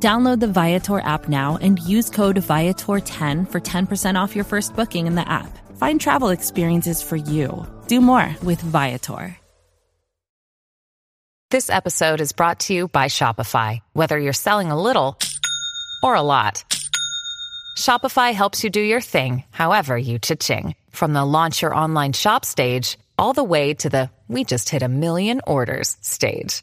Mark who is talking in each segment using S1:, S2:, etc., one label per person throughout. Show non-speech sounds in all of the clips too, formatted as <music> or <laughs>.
S1: Download the Viator app now and use code Viator10 for 10% off your first booking in the app. Find travel experiences for you. Do more with Viator.
S2: This episode is brought to you by Shopify. Whether you're selling a little or a lot, Shopify helps you do your thing, however you cha-ching. From the launch your online shop stage, all the way to the we just hit a million orders stage.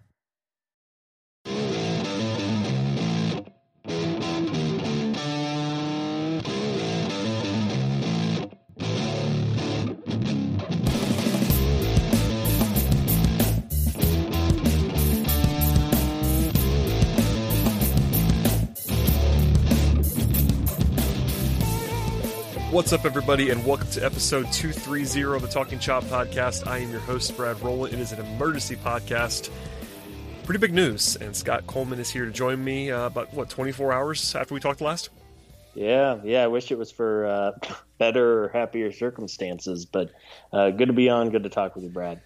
S3: What's up, everybody, and welcome to episode 230 of the Talking Chop podcast. I am your host, Brad Rowland. It is an emergency podcast. Pretty big news, and Scott Coleman is here to join me uh, about, what, 24 hours after we talked last?
S4: Yeah, yeah. I wish it was for uh, <laughs> better or happier circumstances, but uh, good to be on. Good to talk with you, Brad.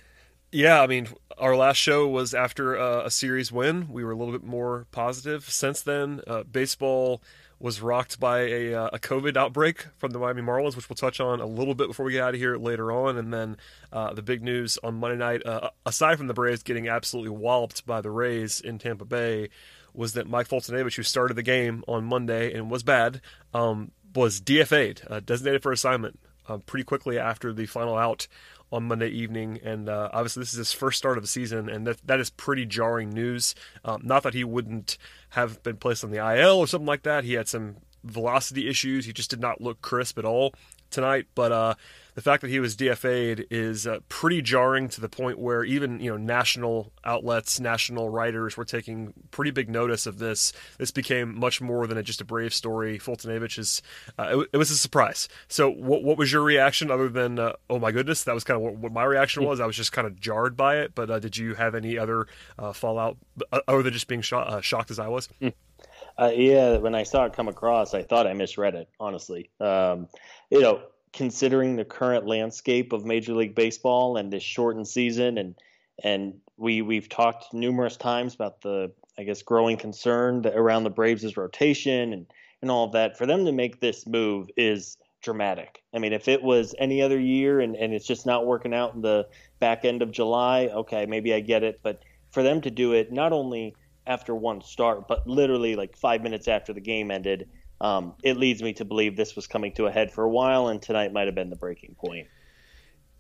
S3: Yeah, I mean, our last show was after uh, a series win. We were a little bit more positive. Since then, uh, baseball was rocked by a, uh, a COVID outbreak from the Miami Marlins, which we'll touch on a little bit before we get out of here later on. And then uh, the big news on Monday night, uh, aside from the Braves getting absolutely walloped by the Rays in Tampa Bay, was that Mike Foltynewicz, who started the game on Monday and was bad, um, was DFA'd, uh, designated for assignment, uh, pretty quickly after the final out on Monday evening, and uh, obviously this is his first start of the season, and that that is pretty jarring news. Um, not that he wouldn't have been placed on the IL or something like that. He had some velocity issues. He just did not look crisp at all tonight. But uh, the fact that he was DFA'd is uh, pretty jarring to the point where even you know national outlets, national writers were taking pretty big notice of this. This became much more than a, just a brave story. Foltynewicz is uh, it, it, was a surprise. So what what was your reaction other than uh, oh my goodness? That was kind of what, what, my reaction was. I was just kind of jarred by it. But uh, did you have any other uh, fallout other than just being shocked as I was?
S4: Hmm. Uh, yeah, when I saw it come across, I thought I misread it. Honestly, um, you know, considering the current landscape of Major League Baseball and this shortened season, and and we we've talked numerous times about the I guess growing concern around the Braves' rotation and and all of that. For them to make this move is dramatic. I mean, if it was any other year and, and it's just not working out in the back end of July, okay, maybe I get it. But for them to do it not only after one start, but literally like five minutes after the game ended, um, it leads me to believe this was coming to a head for a while, and tonight might have been the breaking point.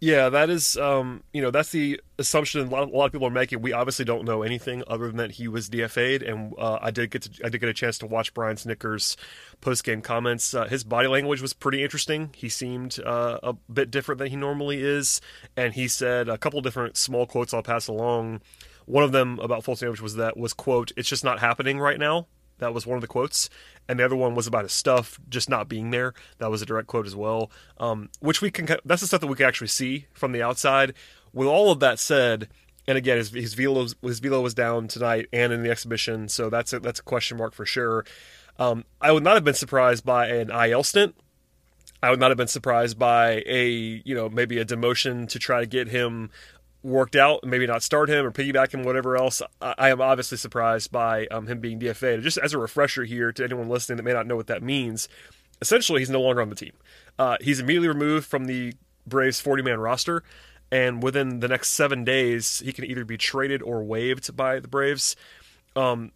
S3: Yeah, that is, um, you know, that's the assumption a lot, a lot, of people are making. We obviously don't know anything other than that he was DFA'd, and uh, I did get to, I did get a chance to watch Brian Snitker's post game comments. Uh, his body language was pretty interesting. He seemed uh, a bit different than he normally is, and he said a couple different small quotes I'll pass along. One of them about Foltynewicz was that was quote, "It's just not happening right now." That was one of the quotes, and the other one was about his stuff just not being there. That was a direct quote as well. Um, which we can that's the stuff that we can actually see from the outside. With all of that said, and again, his his velo his velo was down tonight and in the exhibition, so that's a, that's a question mark for sure. Um, I would not have been surprised by an IL stint. I would not have been surprised by a you know maybe a demotion to try to get him worked out, maybe not start him or piggyback him, whatever else. I, I am obviously surprised by um, him being DFA. Just as a refresher here to anyone listening that may not know what that means, essentially he's no longer on the team. Uh, he's immediately removed from the Braves 40 man roster, and within the next seven days, he can either be traded or waived by the Braves. Um,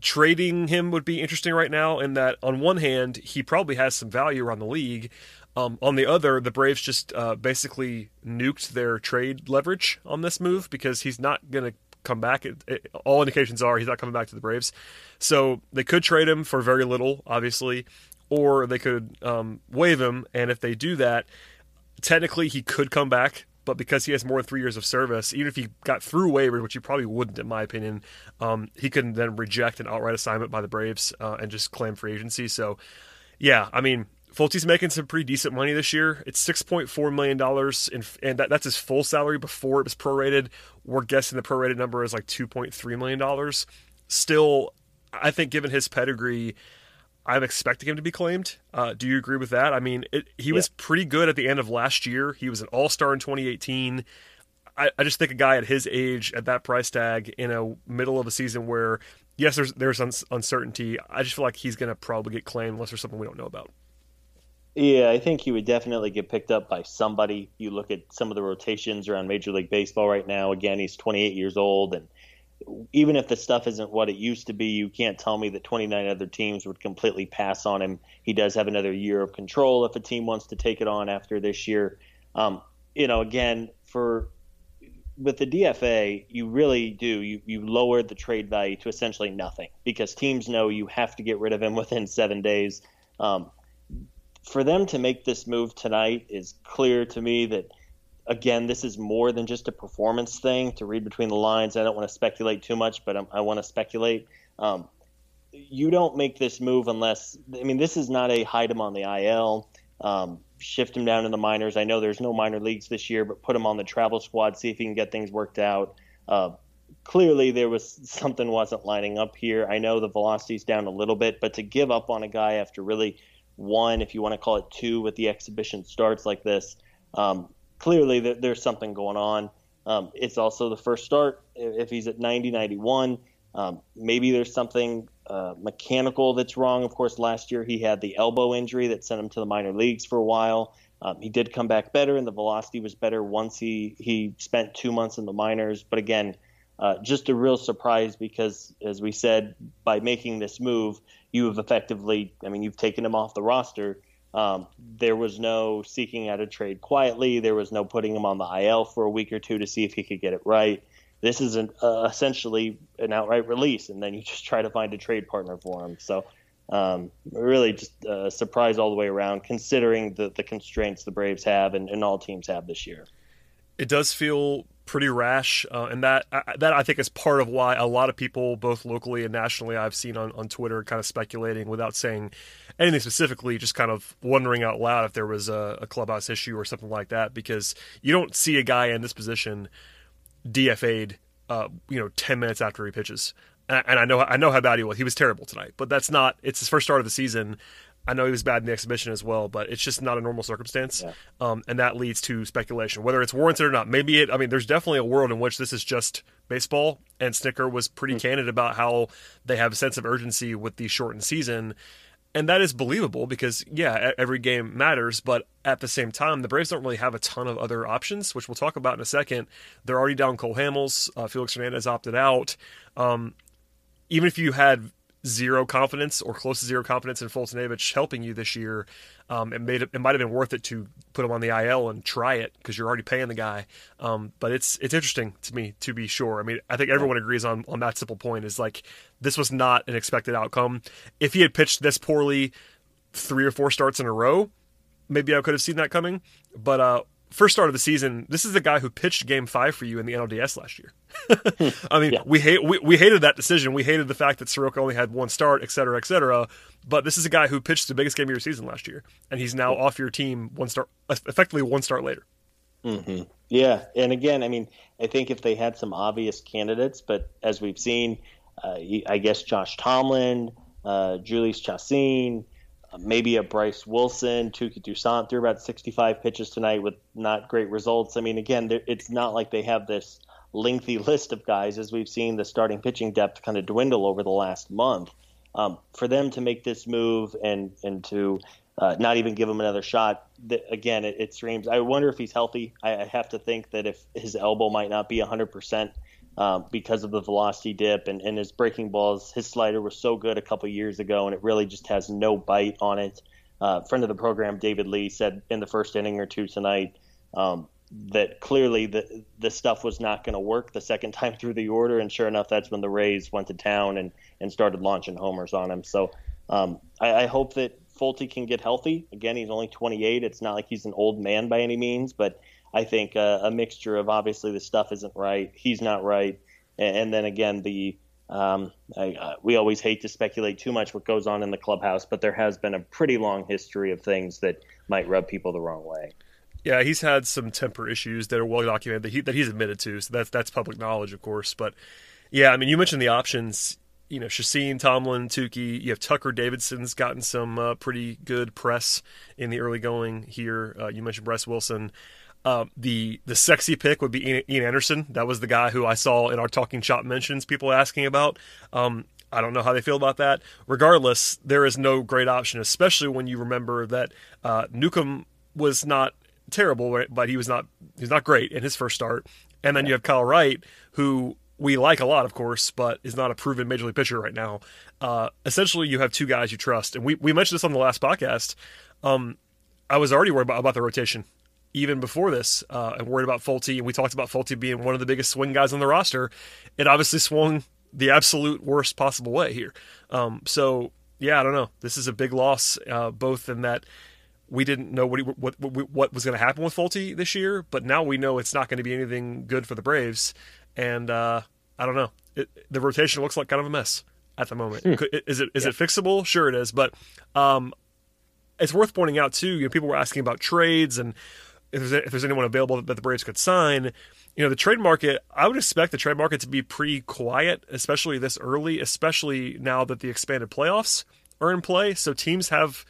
S3: trading him would be interesting right now in that, on one hand, he probably has some value around the league. Um, on the other, the Braves just uh, basically nuked their trade leverage on this move because he's not going to come back. It, it, all indications are he's not coming back to the Braves. So they could trade him for very little, obviously, or they could um, waive him. And if they do that, technically he could come back, but because he has more than three years of service, even if he got through waivers, which he probably wouldn't, in my opinion, um, he could then reject an outright assignment by the Braves uh, and just claim free agency. So, yeah, I mean, Folty's making some pretty decent money this year. It's six point four million dollars, and that, that's his full salary before it was prorated. We're guessing the prorated number is like two point three million dollars. Still, I think given his pedigree, I'm expecting him to be claimed. Uh, do you agree with that? I mean, it, he yeah. was pretty good at the end of last year. He was an All Star in 2018. I, I, just think a guy at his age, at that price tag, in a middle of a season where yes, there's there's uncertainty. I just feel like he's going to probably get claimed unless there's something we don't know about.
S4: Yeah, I think he would definitely get picked up by somebody. You look at some of the rotations around Major League Baseball right now. Again, he's 28 years old, and even if the stuff isn't what it used to be, you can't tell me that 29 other teams would completely pass on him. He does have another year of control if a team wants to take it on after this year. Um, you know, again, for with the DFA, you really do you you lower the trade value to essentially nothing because teams know you have to get rid of him <laughs> within seven days. Um, for them to make this move tonight is clear to me that again this is more than just a performance thing to read between the lines. I don't want to speculate too much but I'm, i want to speculate. Um, you don't make this move unless i mean this is not a hide him on the il um, shift him down to the minors. I know there's no minor leagues this year but put him on the travel squad see if he can get things worked out. Uh, clearly there was something wasn't lining up here. I know the velocity's down a little bit but to give up on a guy after really one, if you want to call it two, with the exhibition starts like this. Um, clearly, there, there's something going on. Um, it's also the first start. If he's at 90, 91, um, maybe there's something uh, mechanical that's wrong. Of course, last year he had the elbow injury that sent him to the minor leagues for a while. Um, he did come back better, and the velocity was better once he, he spent two months in the minors. But again, uh, just a real surprise because, as we said, by making this move, you have effectively, I mean, you've taken him off the roster. Um, there was no seeking out a trade quietly. There was no putting him on the IL for a week or two to see if he could get it right. This is an, uh, essentially an outright release, and then you <laughs> just try to find a trade partner for him. So, um, really, just a surprise all the way around, considering the, the constraints the Braves have and, and all teams have this year.
S3: It does feel pretty rash, uh, and that uh, that I think is part of why a lot of people, both locally and nationally, I've seen on, on Twitter, kind of speculating without saying anything specifically, just kind of wondering out loud if there was a, a clubhouse issue or something like that, because you don't see a guy in this position DFA'd, uh, you know, ten minutes after he pitches. And, and I know I know how bad he was. He was terrible tonight, but that's not. It's his first start of the season. I know he was bad in the exhibition as well, but it's just not a normal circumstance, yeah. um, and that leads to speculation whether it's warranted or not. Maybe it. I mean, there's definitely a world in which this is just baseball, and Snitker was pretty mm. candid about how they have a sense of urgency with the shortened season, and that is believable because yeah, every game matters, but at the same time, the Braves don't really have a ton of other options, which we'll talk about in a second. They're already down Cole Hamels, uh, Felix Hernandez opted out. Um, even if you had zero confidence or close to zero confidence in Foltynewicz helping you this year, um, it made it, it might have been worth it to put him on the IL and try it because you're already paying the guy. Um, but it's it's interesting to me to be sure. I mean, I think everyone agrees on on that simple point is like this was not an expected outcome. If he had pitched this poorly three or four starts in a row, maybe I could have seen that coming. But uh, first start of the season, this is the guy who pitched Game Five for you in the NLDS last year. <laughs> I mean, yeah. we hate we, we hated that decision. We hated the fact that Soroka only had one start, et cetera, et cetera. But this is a guy who pitched the biggest game of your season last year, and he's now off your team one start, effectively one start later.
S4: Mm-hmm. Yeah, and again, I mean, I think if they had some obvious candidates, but as we've seen, uh, I guess Josh Tomlin, uh, Jhoulys Chacin, uh, maybe a Bryce Wilson, Touki Toussaint threw about 65 pitches tonight with not great results. I mean, again, it's not like they have this lengthy <laughs> list of guys as we've seen the starting pitching depth kind of dwindle over the last month. Um, for them to make this move and and to uh, not even give him another shot, again, it, it, screams. I wonder if he's healthy. I, I, have to think that if his elbow might not be 100% um, because of the velocity dip and, and his breaking balls, his slider was so good a couple years ago, and it really just has no bite on it. Uh, friend of the program, David Lee, said in the first inning or two tonight, um, that clearly the the stuff was not going to work the second <laughs> time through the order, and sure enough, that's when the Rays went to town and and started launching homers on him. So um, I, I, hope that Folty can get healthy. Again, he's only 28. It's not like he's an old man by any means, but I think uh, a mixture of obviously the stuff isn't right, he's not right, and, and then again the um, I, uh, we always hate to speculate too much what goes on in the clubhouse, but there has been a pretty long history of things that might rub people the wrong way.
S3: Yeah, he's had some temper issues that are well documented that he that he's admitted to. So that's that's public knowledge, of course. But yeah, I mean, you mentioned the options. You know, Chacin, Tomlin, Touki. You have Tucker Davidson's gotten some uh, pretty good press in the early going here. Uh, you mentioned Bryce Wilson. Uh, the the sexy pick would be Ian, Ian, Anderson. That was the guy who I saw in our Talking Chop mentions people asking about. Um, I don't know how they feel about that. Regardless, there is no great option, especially when you remember that uh, Newcomb was not terrible, but he was not he's not great in his first start. And then you have Kyle Wright, who we like a lot, of course, but is not a proven major league pitcher right now. Uh, essentially, you have two guys you trust, and we we mentioned this on the last podcast. Um, I was already worried about, about the rotation even before this, uh, and worried about Folty. And we talked about Folty being one of the biggest swing guys on the roster. It obviously swung the absolute worst possible way here. Um, so yeah, I don't know. This is a big loss, uh, both in that we didn't know what he, what what, what was going to happen with Folty this year, but now we know it's not going to be anything good for the Braves. And uh, I don't know. It, the rotation looks like kind of a mess at the moment. Hmm. Is it is yeah. it fixable? Sure, it is. But um, it's worth pointing out too. You know, people were asking about trades and if there's, if there's anyone available that the Braves could sign. You know, the trade market, I would expect the trade market to be pretty quiet, especially this early, especially now that the expanded playoffs are in play. So teams have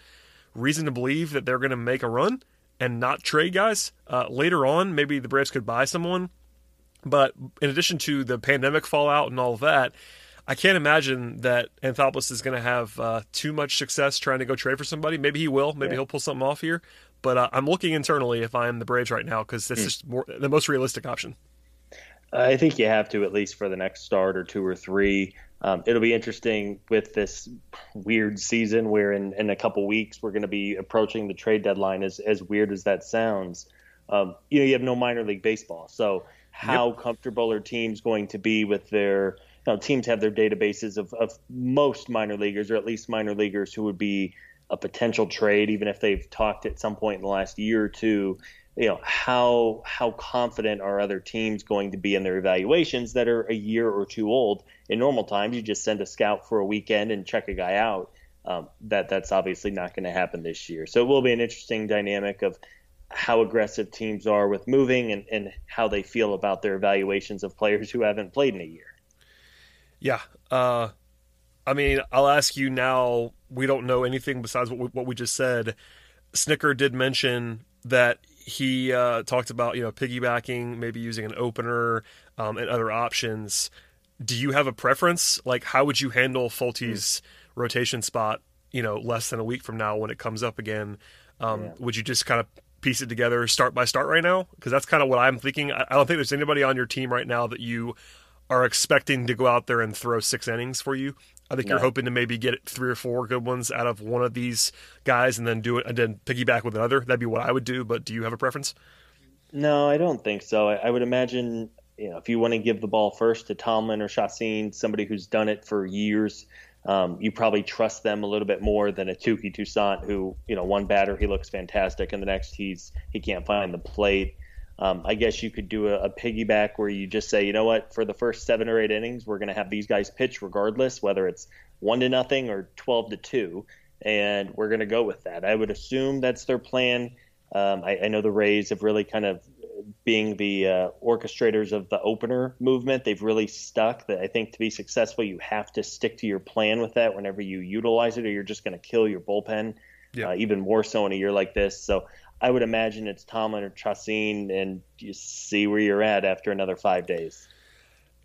S3: reason to believe that they're going to make a run and not trade guys. Uh, later on, maybe the Braves could buy someone. But in addition to the pandemic fallout and all of that, I can't imagine that Anthopoulos is going to have uh, too much success trying to go trade for somebody. Maybe he will. Maybe yeah. he'll pull something off here. But uh, I'm looking internally if I'm the Braves right now because this mm. is more, the most realistic option.
S4: I think you have to at least for the next start or two or three. Um, it'll be interesting with this weird season where in, in a couple weeks we're going to be approaching the trade deadline. As as weird as that sounds, um, you know you have no minor league baseball. So how yep. comfortable are teams going to be with their you know, teams have their databases of, of most minor leaguers or at least minor leaguers who would be a potential trade, even if they've talked at some point in the last year or two. You know how how confident are other teams going to be in their evaluations that are a year or two old? In normal times, you just send a scout for a weekend and check a guy out. Um, that that's obviously not going to happen this year. So it will be an interesting dynamic of how aggressive teams are with moving and, and how they feel about their evaluations of players who haven't played in a year.
S3: Yeah. Uh, I mean, I'll ask you now. We don't know anything besides what we, what we just said. Snitker did mention that he uh, talked about you know piggybacking, maybe using an opener um, and other options. Do you have a preference? Like, how would you handle Folty's mm. rotation spot? You know, less than a week from now when it comes up again. Um, yeah. Would you just kind of piece it together start by start right now? Because that's kind of what I'm thinking. I don't think there's anybody on your team right now that you are expecting to go out there and throw six innings for you. I think no. you're hoping to maybe get three or four good ones out of one of these guys, and then do it and then piggyback with another. That'd be what I would do. But do you have a preference?
S4: No, I don't think so. I, I would imagine you know if you want to give the ball first to Tomlin or Chacin, somebody who's done it for years, um, you probably trust them a little bit more than a Touki Toussaint, who you know one batter he looks fantastic, and the next he's he can't find the plate. Um, I guess you could do a, a, piggyback where you just say, you know what, for the first seven or eight innings, we're going to have these guys pitch regardless, whether it's one to nothing or 12 to two, and we're going to go with that. I would assume that's their plan. Um, I, I, know the Rays have really kind of being the uh, orchestrators of the opener movement. They've really stuck that I think to be successful, you have to stick to your plan with that whenever you utilize it, or you're just going to kill your bullpen. Yeah. Uh, even more so in a year like this. So I would imagine it's Tomlin or Chacin, and you see where you're at after another five days.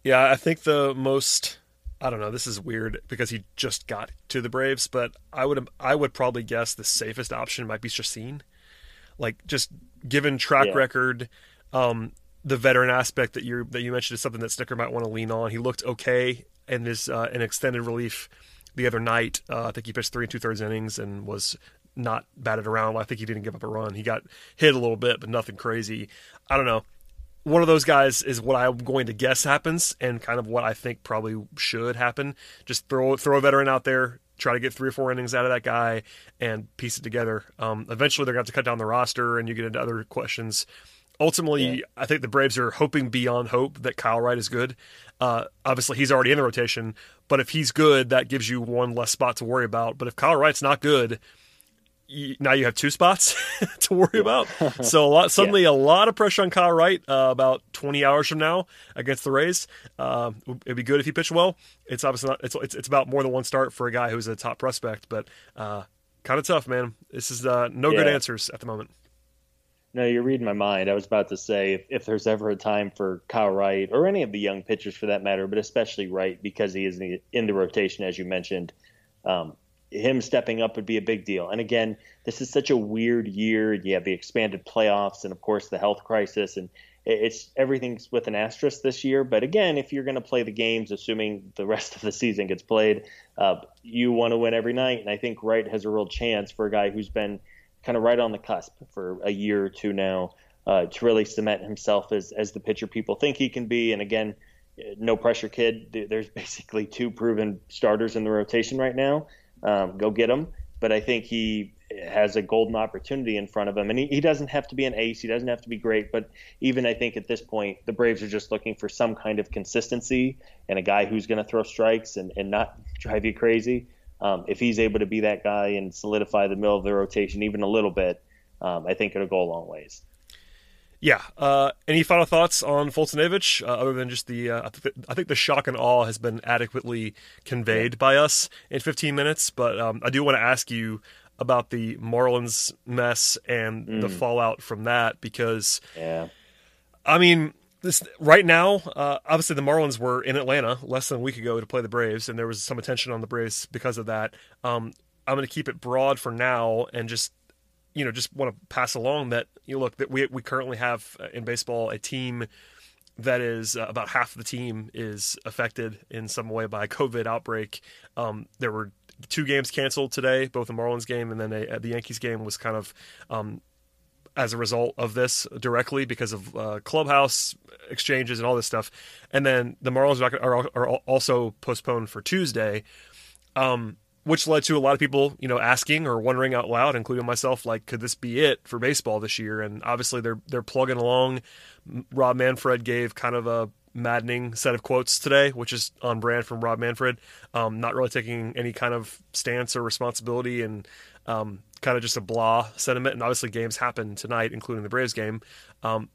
S3: Yeah, I think the most. I don't know. This is weird because he just got to the Braves, but I would I would probably guess the safest option might be Chacin. Like just given track yeah. record, um, the veteran aspect that you that you mentioned is something that Snitker might want to lean on. He looked okay in his uh, in extended relief the other night. Uh, I think he pitched three and two thirds innings and was not batted around. I think he didn't give up a run. He got hit a little bit, but nothing crazy. I don't know. One of those guys is what I'm going to guess happens, and kind of what I think probably should happen. Just throw throw a veteran out there, try to get three or four innings out of that guy and piece it together. Um, eventually, they're going to have to cut down the roster, and you get into other questions. Ultimately, yeah. I think the Braves are hoping beyond hope that Kyle Wright is good. Uh, obviously, he's already in the rotation, but if he's good, that gives you one less spot to worry about. But if Kyle Wright's not good, now you have two spots <laughs> to worry about. So a lot <laughs> suddenly yeah. a lot of pressure on Kyle Wright uh, about 20 hours from now against the Rays. Uh, it'd be good if he pitched well. It's obviously not. It's, it's, it's about more than one start for a guy who's a top prospect, but uh, kind of tough, man. This is uh, no yeah. good answers at the moment.
S4: No, you're reading my mind. I was about to say if, if there's ever a time for Kyle Wright or any of the young pitchers for that matter, but especially Wright because he is in the, in the rotation as you mentioned. Um, him stepping up would be a big deal. And again, this is such a weird year. You have the expanded playoffs and, of course, the health crisis. And it's everything's with an asterisk this year. But again, if you're going to play the games, assuming the rest of the season gets played, uh, you want to win every night. And I think Wright has a real chance for a guy who's been kind of right on the cusp for a year or two now uh, to really cement himself as, as the pitcher people think he can be. And again, no pressure kid. There's <laughs> basically two proven starters in the rotation right now um, go get him. But I think he has a golden opportunity in front of him. And he, he doesn't have to be an ace. He doesn't have to be great. But even I think at this point, the Braves are just looking for some kind of consistency and a guy who's going to throw strikes and, and not drive you crazy. Um, if he's able to be that guy and solidify the middle of the rotation even a little bit, um, I think it'll go a long ways.
S3: Yeah. Uh, any final thoughts on Foltynewicz, uh, other than just the, uh, I, think the shock and awe has been adequately conveyed by us in 15 minutes, but um, I do want to ask you about the Marlins mess and mm. the fallout from that because,
S4: yeah.
S3: I mean, this right now, uh, obviously the Marlins were in Atlanta less than a week ago to play the Braves, and there was some attention on the Braves because of that. Um, I'm going to keep it broad for now and just you know, just want to pass along that you know, look that we we currently have uh, in baseball a team that is uh, about half the team is affected in some way by COVID outbreak. Um, there were two games canceled today, both the Marlins game and then a, the Yankees game was kind of um, as a result of this directly because of uh, clubhouse exchanges and all this stuff. And then the Marlins are, are also postponed for Tuesday. Um, which led to a lot of people, you know, asking or wondering out loud, including myself, like, could this be it for baseball this year? And obviously, they're they're plugging along. Rob Manfred gave kind of a maddening set of quotes today, which is on brand from Rob Manfred. Um, not really taking any kind of stance or responsibility, and um, kind of just a blah sentiment. And obviously, games happen tonight, including the Braves game. Um,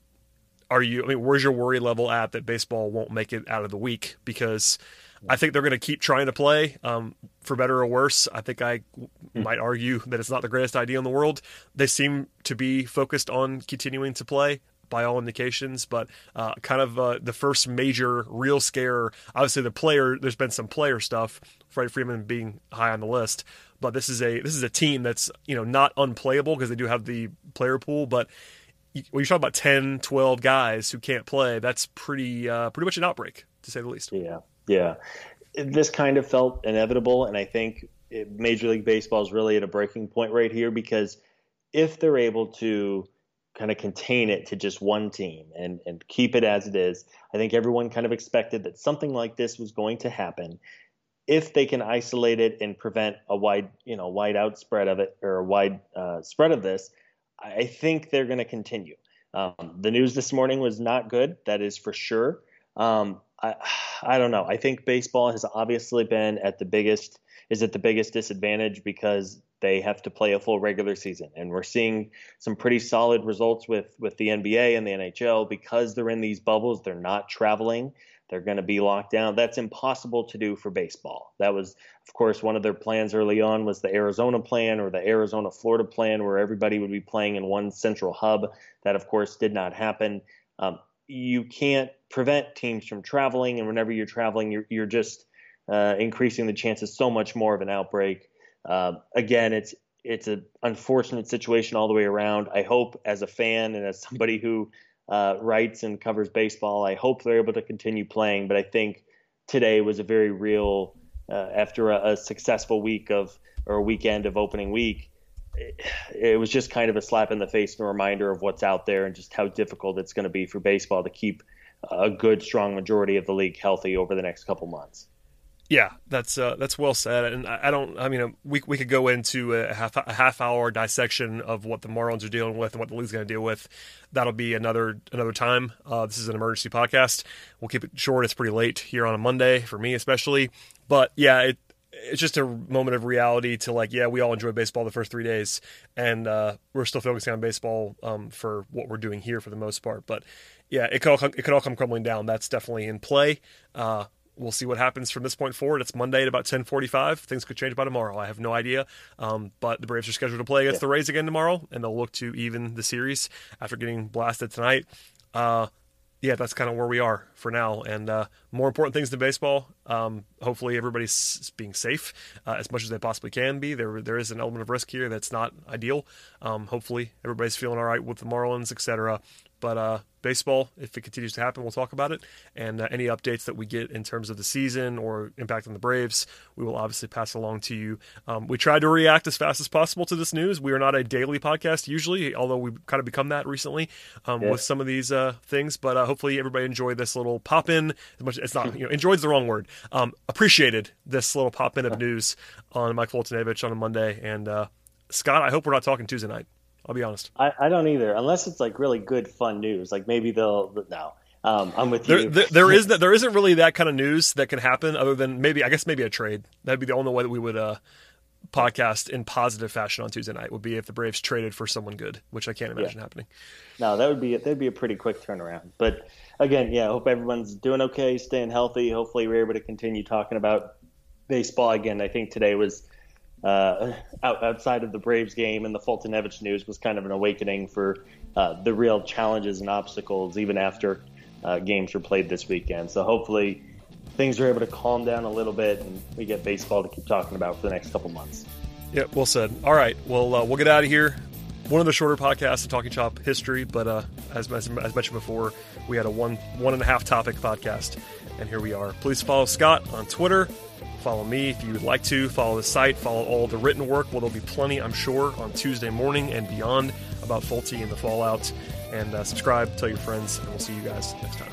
S3: are you? I mean, where's your worry level at that baseball won't make it out of the week because I think they're going to keep trying to play, um, for better or worse. I think I mm. might argue that it's not the greatest idea in the world. They seem to be focused on continuing to play by all indications, but uh, kind of uh, the first major real scare. Obviously, the player. There's been some player stuff. Freddie Freeman being high on the list, but this is a this is a team that's you know not unplayable because they do have the player pool, but when you talk about 10, 12 guys who can't play, that's pretty uh, pretty much an outbreak to say the least.
S4: Yeah, yeah, this kind of felt inevitable, and I think Major League Baseball is really at a breaking point right here because if they're able to kind of contain it to just one team and, and keep it as it is, I think everyone kind of expected that something like this was going to happen. If they can isolate it and prevent a wide, you know, wide spread of it or a wide uh, spread of this, I think they're going to continue. Um, the news this morning was not good, that is for sure. Um, I, don't know. I think baseball has obviously been at the biggest is at the biggest disadvantage because they have to play a full regular season, and we're seeing some pretty solid results with with the NBA and the NHL because they're in these bubbles. They're not traveling. They're going to be locked down. That's impossible to do for baseball. That was, of course, one of their plans early on was the Arizona plan or the Arizona Florida plan, where everybody would be playing in one central hub. That, of course, did not happen. Um, you can't prevent teams from traveling, and whenever you're traveling, you're, you're just uh, increasing the chances so much more of an outbreak. Uh, again, it's it's an unfortunate situation all the way around. I hope, as a fan and as somebody who uh, writes and covers baseball, I hope they're able to continue playing. But I think today was a very real, uh, after a, a, successful week of or weekend of opening week, it, was just kind of a slap in the face and a reminder of what's out there and just how difficult it's going to be for baseball to keep a good, strong majority of the league healthy over the next couple months.
S3: Yeah, that's uh, that's well said, and I, I don't. I mean, uh, we we could go into a half a half hour dissection of what the Marlins are dealing with and what the league's going to deal with. That'll be another another time. Uh, this is an emergency podcast. We'll keep it short. It's pretty late here on a Monday for me, especially. But yeah, it it's just a moment of reality to like, yeah, we all enjoy baseball the first three days, and uh, we're still focusing on baseball um, for what we're doing here for the most part. But yeah, it could all come, it could all come crumbling down. That's definitely in play. Uh, we'll see what happens from this point forward. It's Monday at about 10:45. Things could change by tomorrow. I have no idea. Um, but the Braves are scheduled to play against yeah. the Rays again tomorrow, and they'll look to even the series after getting blasted tonight. Uh, yeah, that's kind of where we are for now. And uh, more important things than baseball. Um, hopefully, everybody's being safe uh, as much as they possibly can be. There, there is an element of risk here that's not ideal. Um, hopefully, everybody's feeling all right with the Marlins, etc. But uh, baseball, if it continues to happen, we'll talk about it. And uh, any updates that we get in terms of the season or impact on the Braves, we will obviously pass along to you. Um, we tried to react as fast as possible to this news. We are not a daily podcast usually, although we've kind of become that recently um, yeah. with some of these uh, things. But uh, hopefully, everybody enjoyed this little pop in. As much it's not <laughs> you know enjoyed the wrong word. Um, appreciated this little pop in of news on Mike Foltynewicz on a Monday. And uh, Scott, I hope we're not talking Tuesday night. I'll be honest.
S4: I, I don't either, unless it's like really good, fun news. Like maybe they'll no. Um, I'm with
S3: you.
S4: There,
S3: there, there is there isn't really that kind of news that can happen other than maybe I guess maybe a trade. That'd be the only way that we would uh, podcast in positive fashion on Tuesday night would be if the Braves traded for someone good, which I can't imagine yeah. happening.
S4: No, that would be that'd be a pretty quick turnaround. But again, yeah, I hope everyone's doing okay, staying healthy. Hopefully, we're able to continue talking about baseball again. I think today was uh, out, outside of the Braves game and the Foltynewicz news was kind of an awakening for uh, the real challenges and obstacles even after uh, games were played this weekend. So hopefully things are able to calm down a little bit and we get baseball to keep talking about for the next couple months.
S3: Yeah, well said. All right, well uh, we'll get out of here. One of the shorter podcasts of Talking Chop history, but uh, as, as, as mentioned before, we had a one one and a half topic podcast, and here we are. Please follow Scott on Twitter Follow me if you would like to. Follow the site. Follow all the written work. Well, there'll be plenty, I'm sure, on Tuesday morning and beyond about Folty and the Fallout. And uh, subscribe, tell your friends, and we'll see you guys next time.